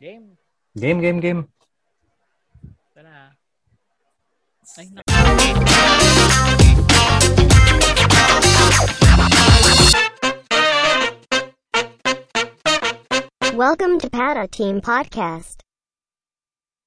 Game. Game, game, game. Tara. Ay, na- Welcome to Pata Team Podcast.